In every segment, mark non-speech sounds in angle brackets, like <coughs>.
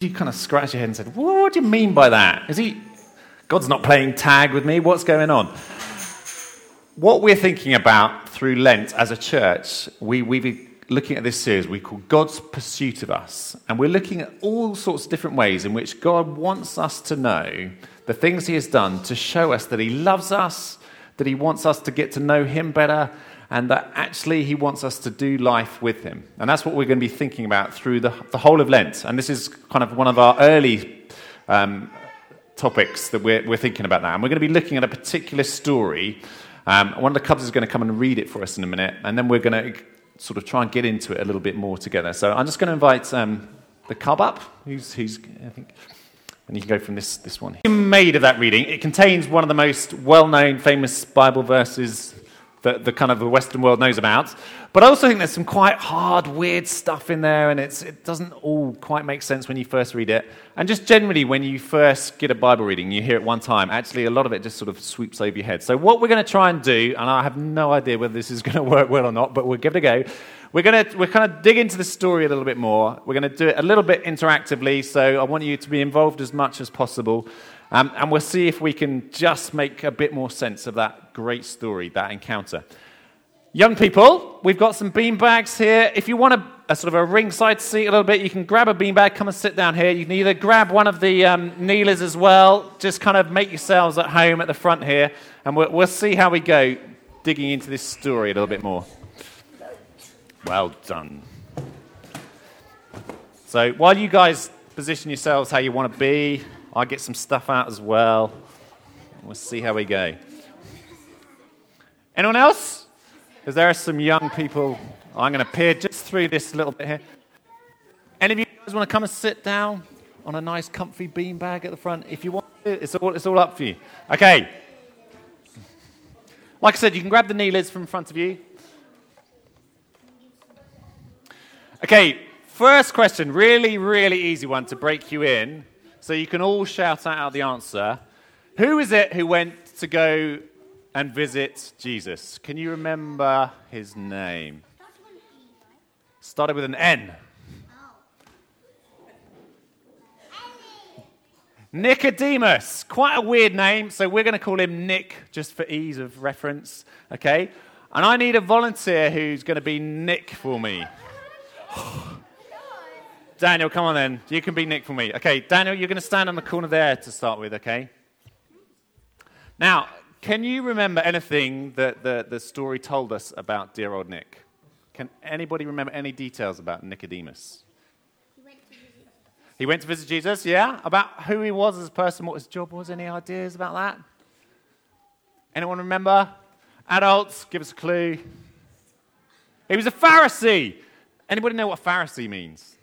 you kind of scratch your head and said, What do you mean by that? Is he, God's not playing tag with me? What's going on? What we're thinking about through Lent as a church, we, we've been looking at this series we call God's Pursuit of Us. And we're looking at all sorts of different ways in which God wants us to know the things He has done to show us that He loves us, that He wants us to get to know Him better, and that actually he wants us to do life with him. And that's what we're going to be thinking about through the, the whole of Lent. And this is kind of one of our early um, topics that we're, we're thinking about now. And we're going to be looking at a particular story. Um, one of the cubs is going to come and read it for us in a minute, and then we're going to sort of try and get into it a little bit more together. So I'm just going to invite um, the cub up, who's, who's I think. And you can go from this, this one. Made of that reading, it contains one of the most well known, famous Bible verses that the kind of the Western world knows about. But I also think there's some quite hard, weird stuff in there, and it doesn't all quite make sense when you first read it. And just generally, when you first get a Bible reading, you hear it one time, actually, a lot of it just sort of sweeps over your head. So, what we're going to try and do, and I have no idea whether this is <laughs> going to work well or not, but we'll give it a go. We're going to we're kind of dig into the story a little bit more. We're going to do it a little bit interactively, so I want you to be involved as much as possible. Um, and we'll see if we can just make a bit more sense of that great story, that encounter. Young people, we've got some bean bags here. If you want a, a, sort of a ringside seat a little bit, you can grab a bean bag, come and sit down here. You can either grab one of the um, kneelers as well. Just kind of make yourselves at home at the front here, and we'll, we'll see how we go digging into this story a little bit more. Well done. So while you guys position yourselves how you want to be, I'll get some stuff out as well. We'll see how we go. Anyone else? Because there are some young people. I'm going to peer just through this little bit here. Any of you guys want to come and sit down on a nice, comfy beanbag at the front? If you want to, it's all, it's all up for you. Okay. Like I said, you can grab the kneelers from in front of you. Okay, first question, really, really easy one to break you in so you can all shout out the answer. Who is it who went to go and visit Jesus? Can you remember his name? Started with an N. Nicodemus. Quite a weird name, so we're going to call him Nick just for ease of reference, okay? And I need a volunteer who's going to be Nick for me. Daniel, come on then. You can be Nick for me. Okay, Daniel, you're going to stand on the corner there to start with, okay? Now, can you remember anything that the, the story told us about dear old Nick? Can anybody remember any details about Nicodemus? He went to visit, Jesus, yeah? About who he was as a person, what his job was, any ideas about that? Anyone remember? Adults, give us a clue. He was a Pharisee. Anybody know what Pharisee means?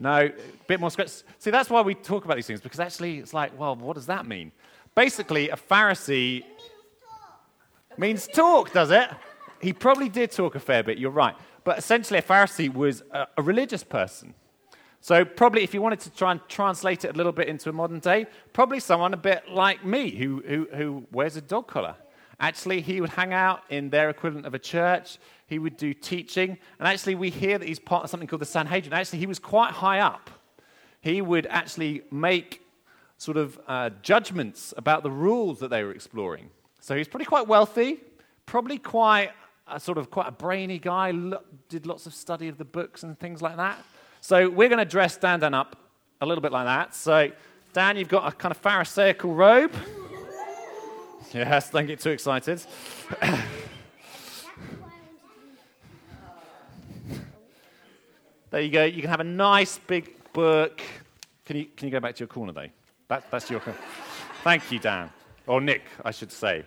No, a bit more script. See, that's why we talk about these things, because actually it's like, well, what does that mean? Basically, a Pharisee means talk, does it? He probably did talk a fair bit, you're right. But essentially, a Pharisee was a, a religious person. So, probably if you wanted to try and translate it a little bit into a modern day, probably someone a bit like me who, who, who wears a dog collar. Actually, he would hang out in their equivalent of a church. He would do teaching. And actually, we hear that he's part of something called the Sanhedrin. Actually, he was quite high up. He would actually make sort of uh, judgments about the rules that they were exploring. So he's probably quite wealthy, probably quite a sort of quite a brainy guy, lo- did lots of study of the books and things like that. So we're going to dress Dan Dan up a little bit like that. So, Dan, you've got a kind of Pharisaical robe. <laughs> Yes, don't get too excited. <coughs> there you go. You can have a nice big book. Can you, can you go back to your corner, though? That, that's your. Thank you, Dan. Or Nick, I should say.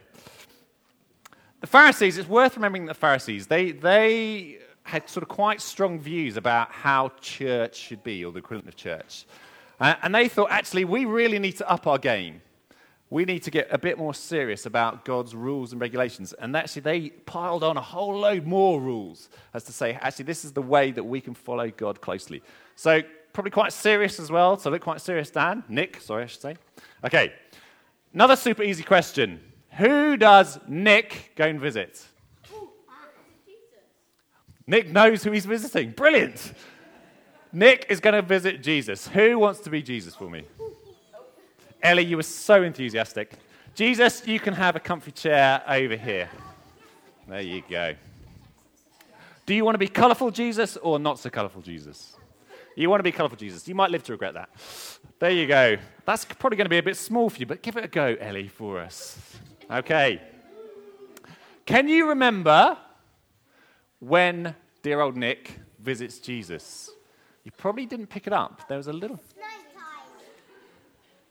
The Pharisees, it's worth remembering the Pharisees, they, they had sort of quite strong views about how church should be, or the equivalent of church. Uh, and they thought, actually, we really need to up our game we need to get a bit more serious about God's rules and regulations. And actually, they piled on a whole load more rules as to say, actually, this is the way that we can follow God closely. So, probably quite serious as well. So, look quite serious, Dan. Nick, sorry, I should say. Okay, another super easy question Who does Nick go and visit? Nick knows who he's visiting. Brilliant. Nick is going to visit Jesus. Who wants to be Jesus for me? Ellie, you were so enthusiastic. Jesus, you can have a comfy chair over here. There you go. Do you want to be colourful Jesus or not so colourful Jesus? You want to be colourful Jesus. You might live to regret that. There you go. That's probably going to be a bit small for you, but give it a go, Ellie, for us. Okay. Can you remember when dear old Nick visits Jesus? You probably didn't pick it up. There was a little.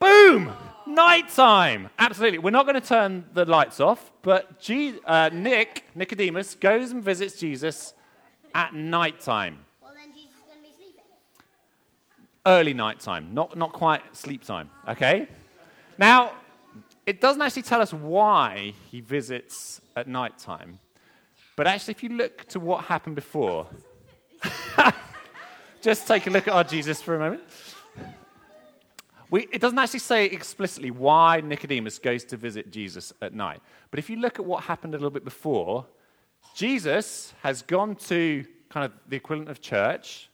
Boom! Nighttime. Absolutely. We're not going to turn the lights off, but G- uh, Nick, Nicodemus, goes and visits Jesus at nighttime. Well, then Jesus is going to be sleeping. Early nighttime, not, not quite sleep time, okay? Now, it doesn't actually tell us why he visits at nighttime, but actually, if you look to what happened before, <laughs> just take a look at our Jesus for a moment. We, it doesn't actually say explicitly why Nicodemus goes to visit Jesus at night. But if you look at what happened a little bit before, Jesus has gone to kind of the equivalent of church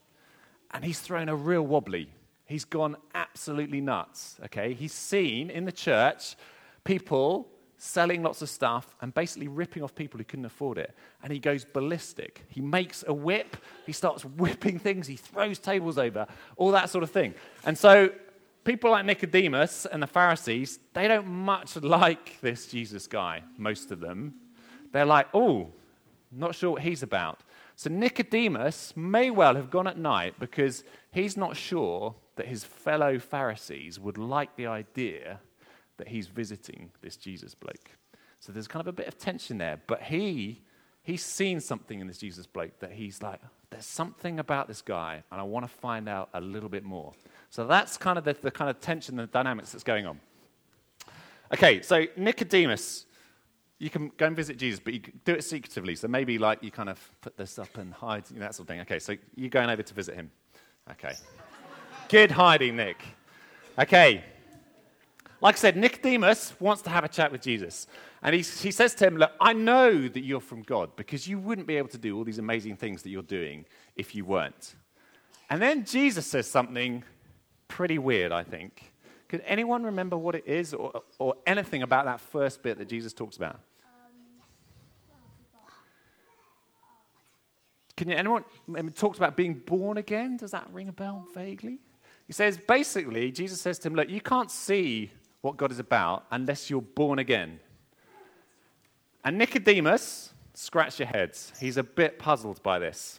and he's thrown a real wobbly. He's gone absolutely nuts, okay? He's seen in the church people selling lots of stuff and basically ripping off people who couldn't afford it. And he goes ballistic. He makes a whip, he starts whipping things, he throws tables over, all that sort of thing. And so people like Nicodemus and the Pharisees, they don't much <laughs> like this Jesus guy, most of them. They're like, oh, not sure what he's about. So Nicodemus may well have gone at night because he's not sure that his fellow Pharisees would like the idea that he's visiting this Jesus bloke. So there's kind of a bit of tension there. But he, he's seen something in this Jesus bloke that he's like, there's something about this guy, and I want to find out a little bit more. So that's kind of the, the kind of tension, the dynamics that's going on. Okay, so Nicodemus, you can go and visit Jesus, but you do it secretively. So maybe like you kind of put this up and hide, you know, that sort of thing. Okay, so you're going over to visit him. Okay. Good hiding, Nick. Okay. Like I said, Nicodemus wants to have a chat with Jesus. And he, he says to him, Look, I know that you're from God because you wouldn't be able to do all these amazing things that you're doing if you weren't. And then Jesus says something pretty weird, I think. Could anyone remember what it is or, or anything about that first bit that Jesus talks about? Can you, anyone talks about being born again? Does that ring a bell vaguely? He says basically, Jesus says to him, Look, you can't see what God is about unless you're born again. And Nicodemus, scratch your heads. He's a bit puzzled by this.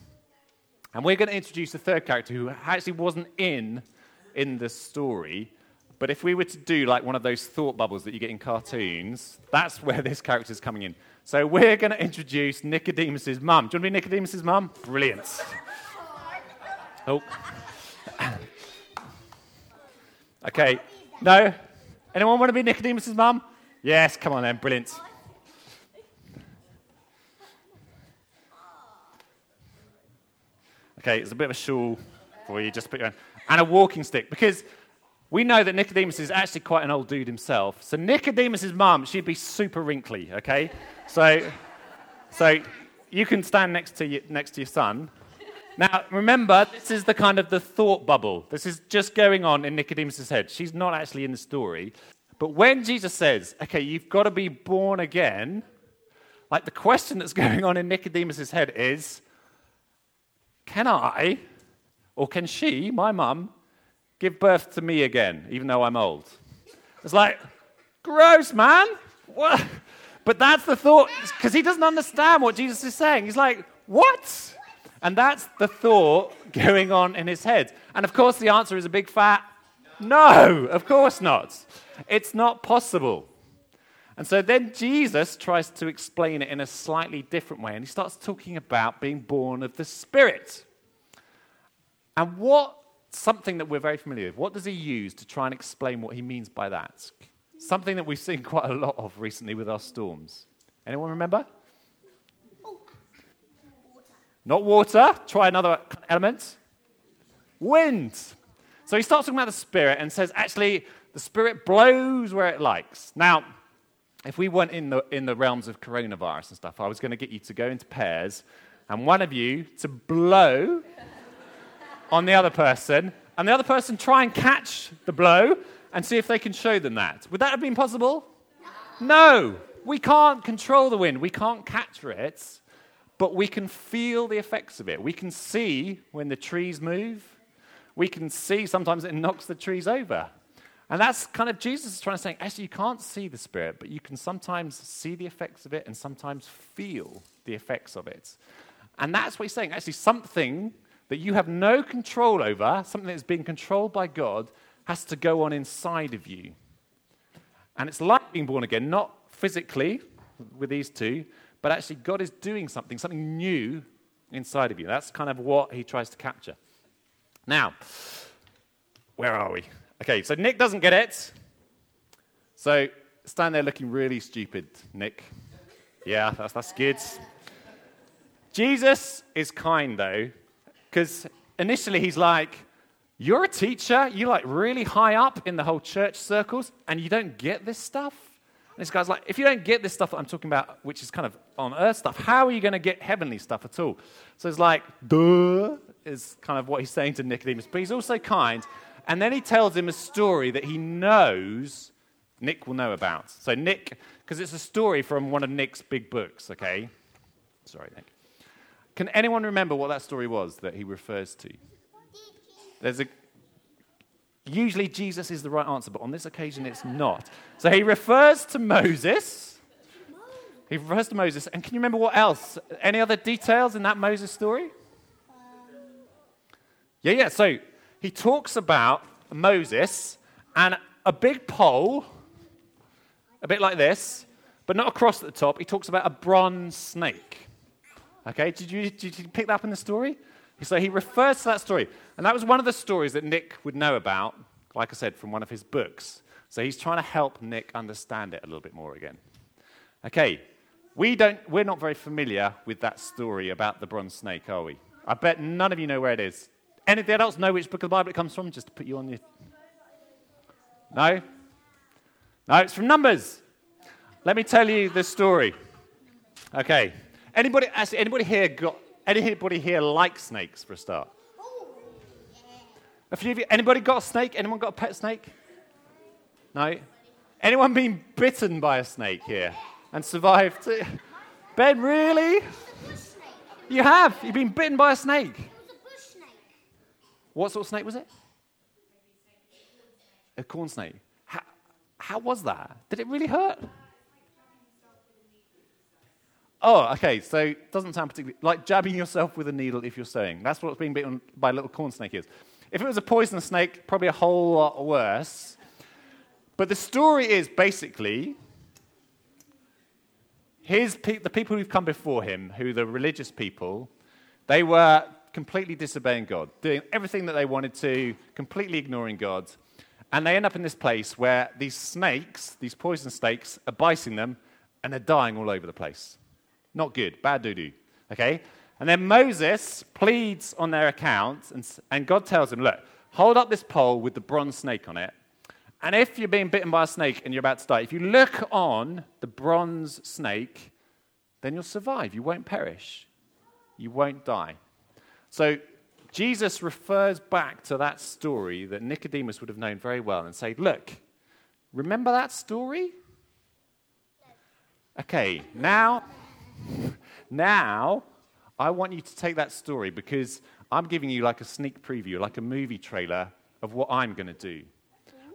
And we're going to introduce a third character who actually wasn't in in the story. But if we were to do like one of those thought bubbles that you get in cartoons, that's <laughs> where this character is coming in. So we're going to introduce Nicodemus's mum. Do you want to be Nicodemus's mum? Brilliant. Oh. <coughs> Okay. No? Anyone want to be Nicodemus's mum? Yes, come on then. Brilliant. Okay, it's a bit of a shawl for you. Just put your and a walking stick because we know that Nicodemus is actually quite an old dude himself. So Nicodemus's mum, she'd be super wrinkly. Okay, so so you can stand next to you, next to your son. Now remember, this is the kind of the thought bubble. This is just going on in Nicodemus's head. She's not actually in the story. But when Jesus says, "Okay, you've got to be born again," like the question that's <laughs> going on in Nicodemus's head is, "Can I?" Or can she, my mum, give birth to me again, even though I'm old? It's like, gross, man. What? But that's the thought, because he doesn't understand what Jesus is saying. He's like, what? And that's the thought going on in his head. And of course, the answer is a big fat no, of course not. It's not possible. And so then Jesus tries to explain it in a slightly different way, and he starts talking about being born of the Spirit. And what, something that we're very familiar with, what does he use to try and explain what he means by that? Something that we've seen quite a lot of recently with our storms. Anyone remember? Not water. Try another element. Wind. So he starts talking about the Spirit and says, actually, the Spirit blows where it likes. Now, if we weren't in the, in the realms of coronavirus and stuff, I was going to get you to go into pairs and one of you to blow on the other person, and the other person try and catch the blow and see if they can show them that. Would that have been possible? No. We can't control the wind, we can't capture it, but we can feel the effects of it. We can see when the trees move. We can see sometimes it knocks the trees over. And that's kind of Jesus is trying to say, actually, you can't see the Spirit, but you can sometimes see the effects of it and sometimes feel the effects of it. And that's what he's saying. Actually, something that you have no control over, something that's being controlled by God, has to go on inside of you. And it's like being born again, not physically with these two, but actually God is doing something, something new inside of you. That's kind of what he tries to capture. Now, where are we? Okay, so Nick doesn't get it. So stand there looking really stupid, Nick. Yeah, that's, that's good. Jesus is kind, though, because initially he's like, You're a teacher, you're like really high up in the whole church circles, and you don't get this stuff? And this guy's like, If you don't get this stuff that I'm talking about, which is kind of on earth stuff, how are you going to get heavenly stuff at all? So it's like, Duh, is kind of what he's saying to Nicodemus. But he's also kind and then he tells him a story that he knows Nick will know about. So, Nick, because it's a story from one of Nick's big books, okay? Sorry, Nick. Can anyone remember what that story was that he refers to? There's a. Usually Jesus is the right answer, but on this occasion it's not. So he refers to Moses. He refers to Moses. And can you remember what else? Any other details in that Moses story? Yeah, yeah. So he talks about Moses and a big pole, a bit like this, but not across at the top. He talks about a bronze snake. Okay, did you, did you pick that up in the story? So he refers to that story. And that was one of the stories that Nick would know about, like I said, from one of his books. So he's trying to help Nick understand it a little bit more again. Okay, we don't, we're not very familiar with that story about the bronze snake, are we? I bet none of you know where it is. Any of the adults know which book of the Bible it comes from? Just to put you on your. No? No, it's from Numbers. Let me tell you the story. Okay. Anybody, anybody here got, anybody here like snakes for a start? A few of you, anybody got a snake? Anyone got a pet snake? No? Anyone been bitten by a snake here and survived? Ben, really? You have? You've been bitten by a snake? What sort of snake was it? A corn snake. How, how was that? Did it really hurt? Oh, okay. So doesn't sound particularly like jabbing yourself with a needle if you're sewing. That's what's being bitten by a little corn snake is. If it was a poisonous snake, probably a whole lot worse. But the story is basically his pe- the people who've come before him, who the religious people, they were completely disobeying God, doing everything that they wanted to, completely ignoring God. And they end up in this place where these snakes, these poison snakes, are biting them and they're dying all over the place. Not good, bad doo doo. Okay? And then Moses pleads on their account, and, and God tells him, Look, hold up this pole with the bronze snake on it. And if you're being bitten by a snake and you're about to die, if you look on the bronze snake, then you'll survive. You won't perish. You won't die. So Jesus refers back to that story that Nicodemus would have known very well and say, Look, remember that story? Okay, now, now I want you to take that story because I'm giving you like a sneak preview, like a movie trailer of what I'm going to do.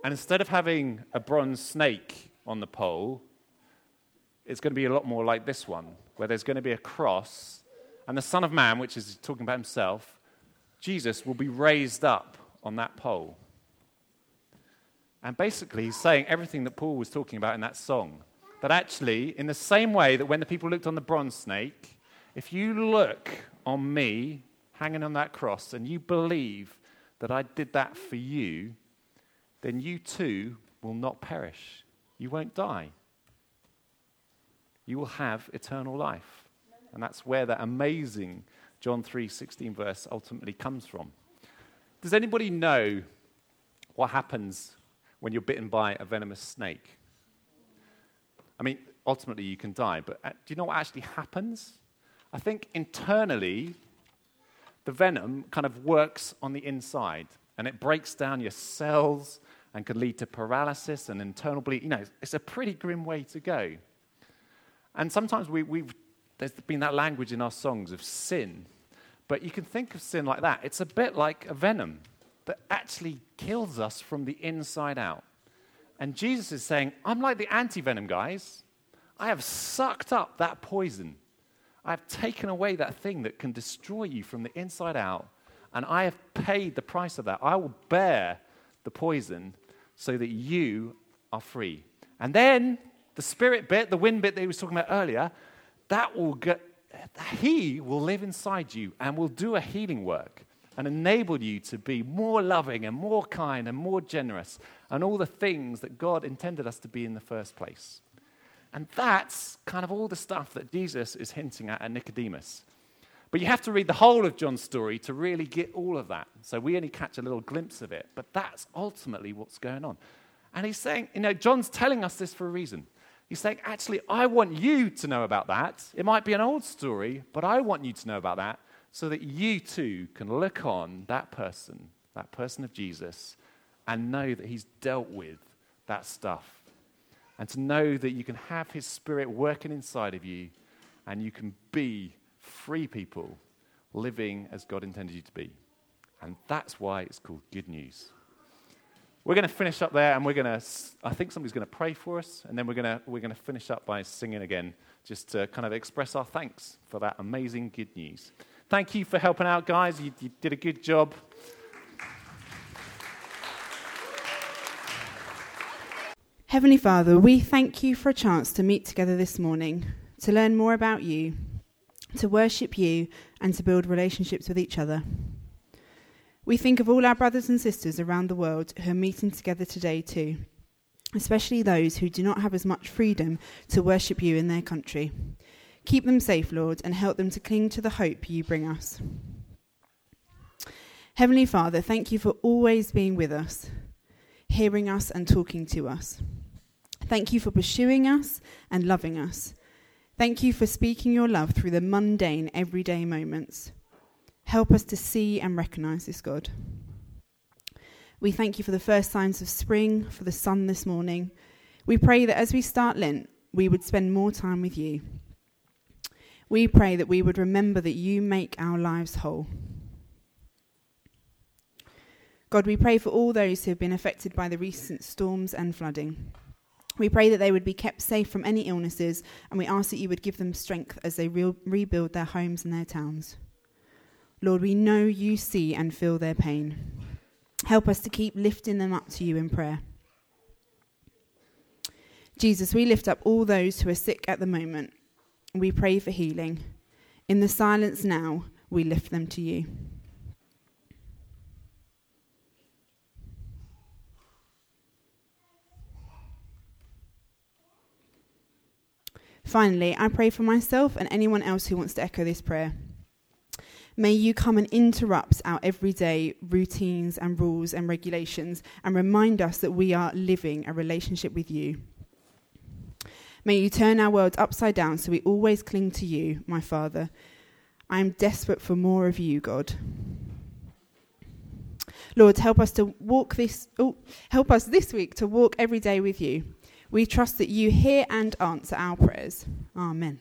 And instead of having a bronze snake on the pole, it's going to be a lot more like this one, where there's going to be a cross and the Son of Man, which is talking about himself, Jesus will be raised up on that pole. And basically, he's saying everything that Paul was talking about in that song. That actually, in the same way that when the people looked on the bronze snake, if you look on me hanging on that cross and you believe that I did that for you, then you too will not perish. You won't die. You will have eternal life. And that's where that amazing John 3:16 verse ultimately comes from. Does anybody know what happens when you're bitten by a venomous snake? I mean, ultimately you can die, but uh, do you know what actually happens? I think internally the venom kind of works on the inside and it breaks down your cells and can lead to paralysis and internal bleeding. You know, it's a pretty grim way to go. And sometimes we, we've, there's been that language in our songs of sin. But you can think of sin like that. It's a bit like a venom that actually kills us from the inside out. And Jesus is saying, I'm like the anti venom guys. I have sucked up that poison. I have taken away that thing that can destroy you from the inside out. And I have paid the price of that. I will bear the poison so that you are free. And then the spirit bit, the wind bit that he was talking about earlier, that will get, he will live inside you and will do a healing work and enable you to be more loving and more kind and more generous and all the things that God intended us to be in the first place. And that's kind of all the stuff that Jesus is hinting at at Nicodemus. But you have to read the whole of John's story to really get all of that. So we only catch a little glimpse of it. But that's ultimately what's going on. And he's saying, you know, John's telling us this for a reason. He's saying, actually, I want you to know about that. It might be an old story, but I want you to know about that so that you too can look on that person, that person of Jesus, and know that he's dealt with that stuff and to know that you can have His Spirit working inside of you and you can be free people living as God intended you to be. And that's why it's called good news. We're going to finish up there and we're going to, I think somebody's going to pray for us and then we're going to, we're going to finish up by singing again just to kind of express our thanks for that amazing good news. Thank you for helping out, guys. You, you did a good job. Heavenly Father, we thank you for a chance to meet together this morning, to learn more about you, to worship you, and to build relationships with each other. We think of all our brothers and sisters around the world who are meeting together today too, especially those who do not have as much freedom to worship you in their country. Keep them safe, Lord, and help them to cling to the hope you bring us. Heavenly Father, thank you for always being with us, hearing us and talking to us. Thank you for pursuing us and loving us. Thank you for speaking your love through the mundane, everyday moments. Help us to see and recognize this, God. We thank you for the first signs of spring, for the sun this morning. We pray that as we start Lent, we would spend more time with you. We pray that we would remember that you make our lives whole. God, we pray for all those who have been affected by the recent storms and flooding. We pray that they would be kept safe from any illnesses, and we ask that you would give them strength as they re- rebuild their homes and their towns. Lord, we know you see and feel their pain. Help us to keep lifting them up to you in prayer. Jesus, we lift up all those who are sick at the moment. We pray for healing. In the silence now, we lift them to you. Finally, I pray for myself and anyone else who wants to echo this prayer. May you come and interrupt our everyday routines and rules and regulations and remind us that we are living a relationship with you. May you turn our world upside down so we always cling to you, my Father. I am desperate for more of you, God. Lord, help us to walk this oh, help us this week to walk every day with you. We trust that you hear and answer our prayers. Amen.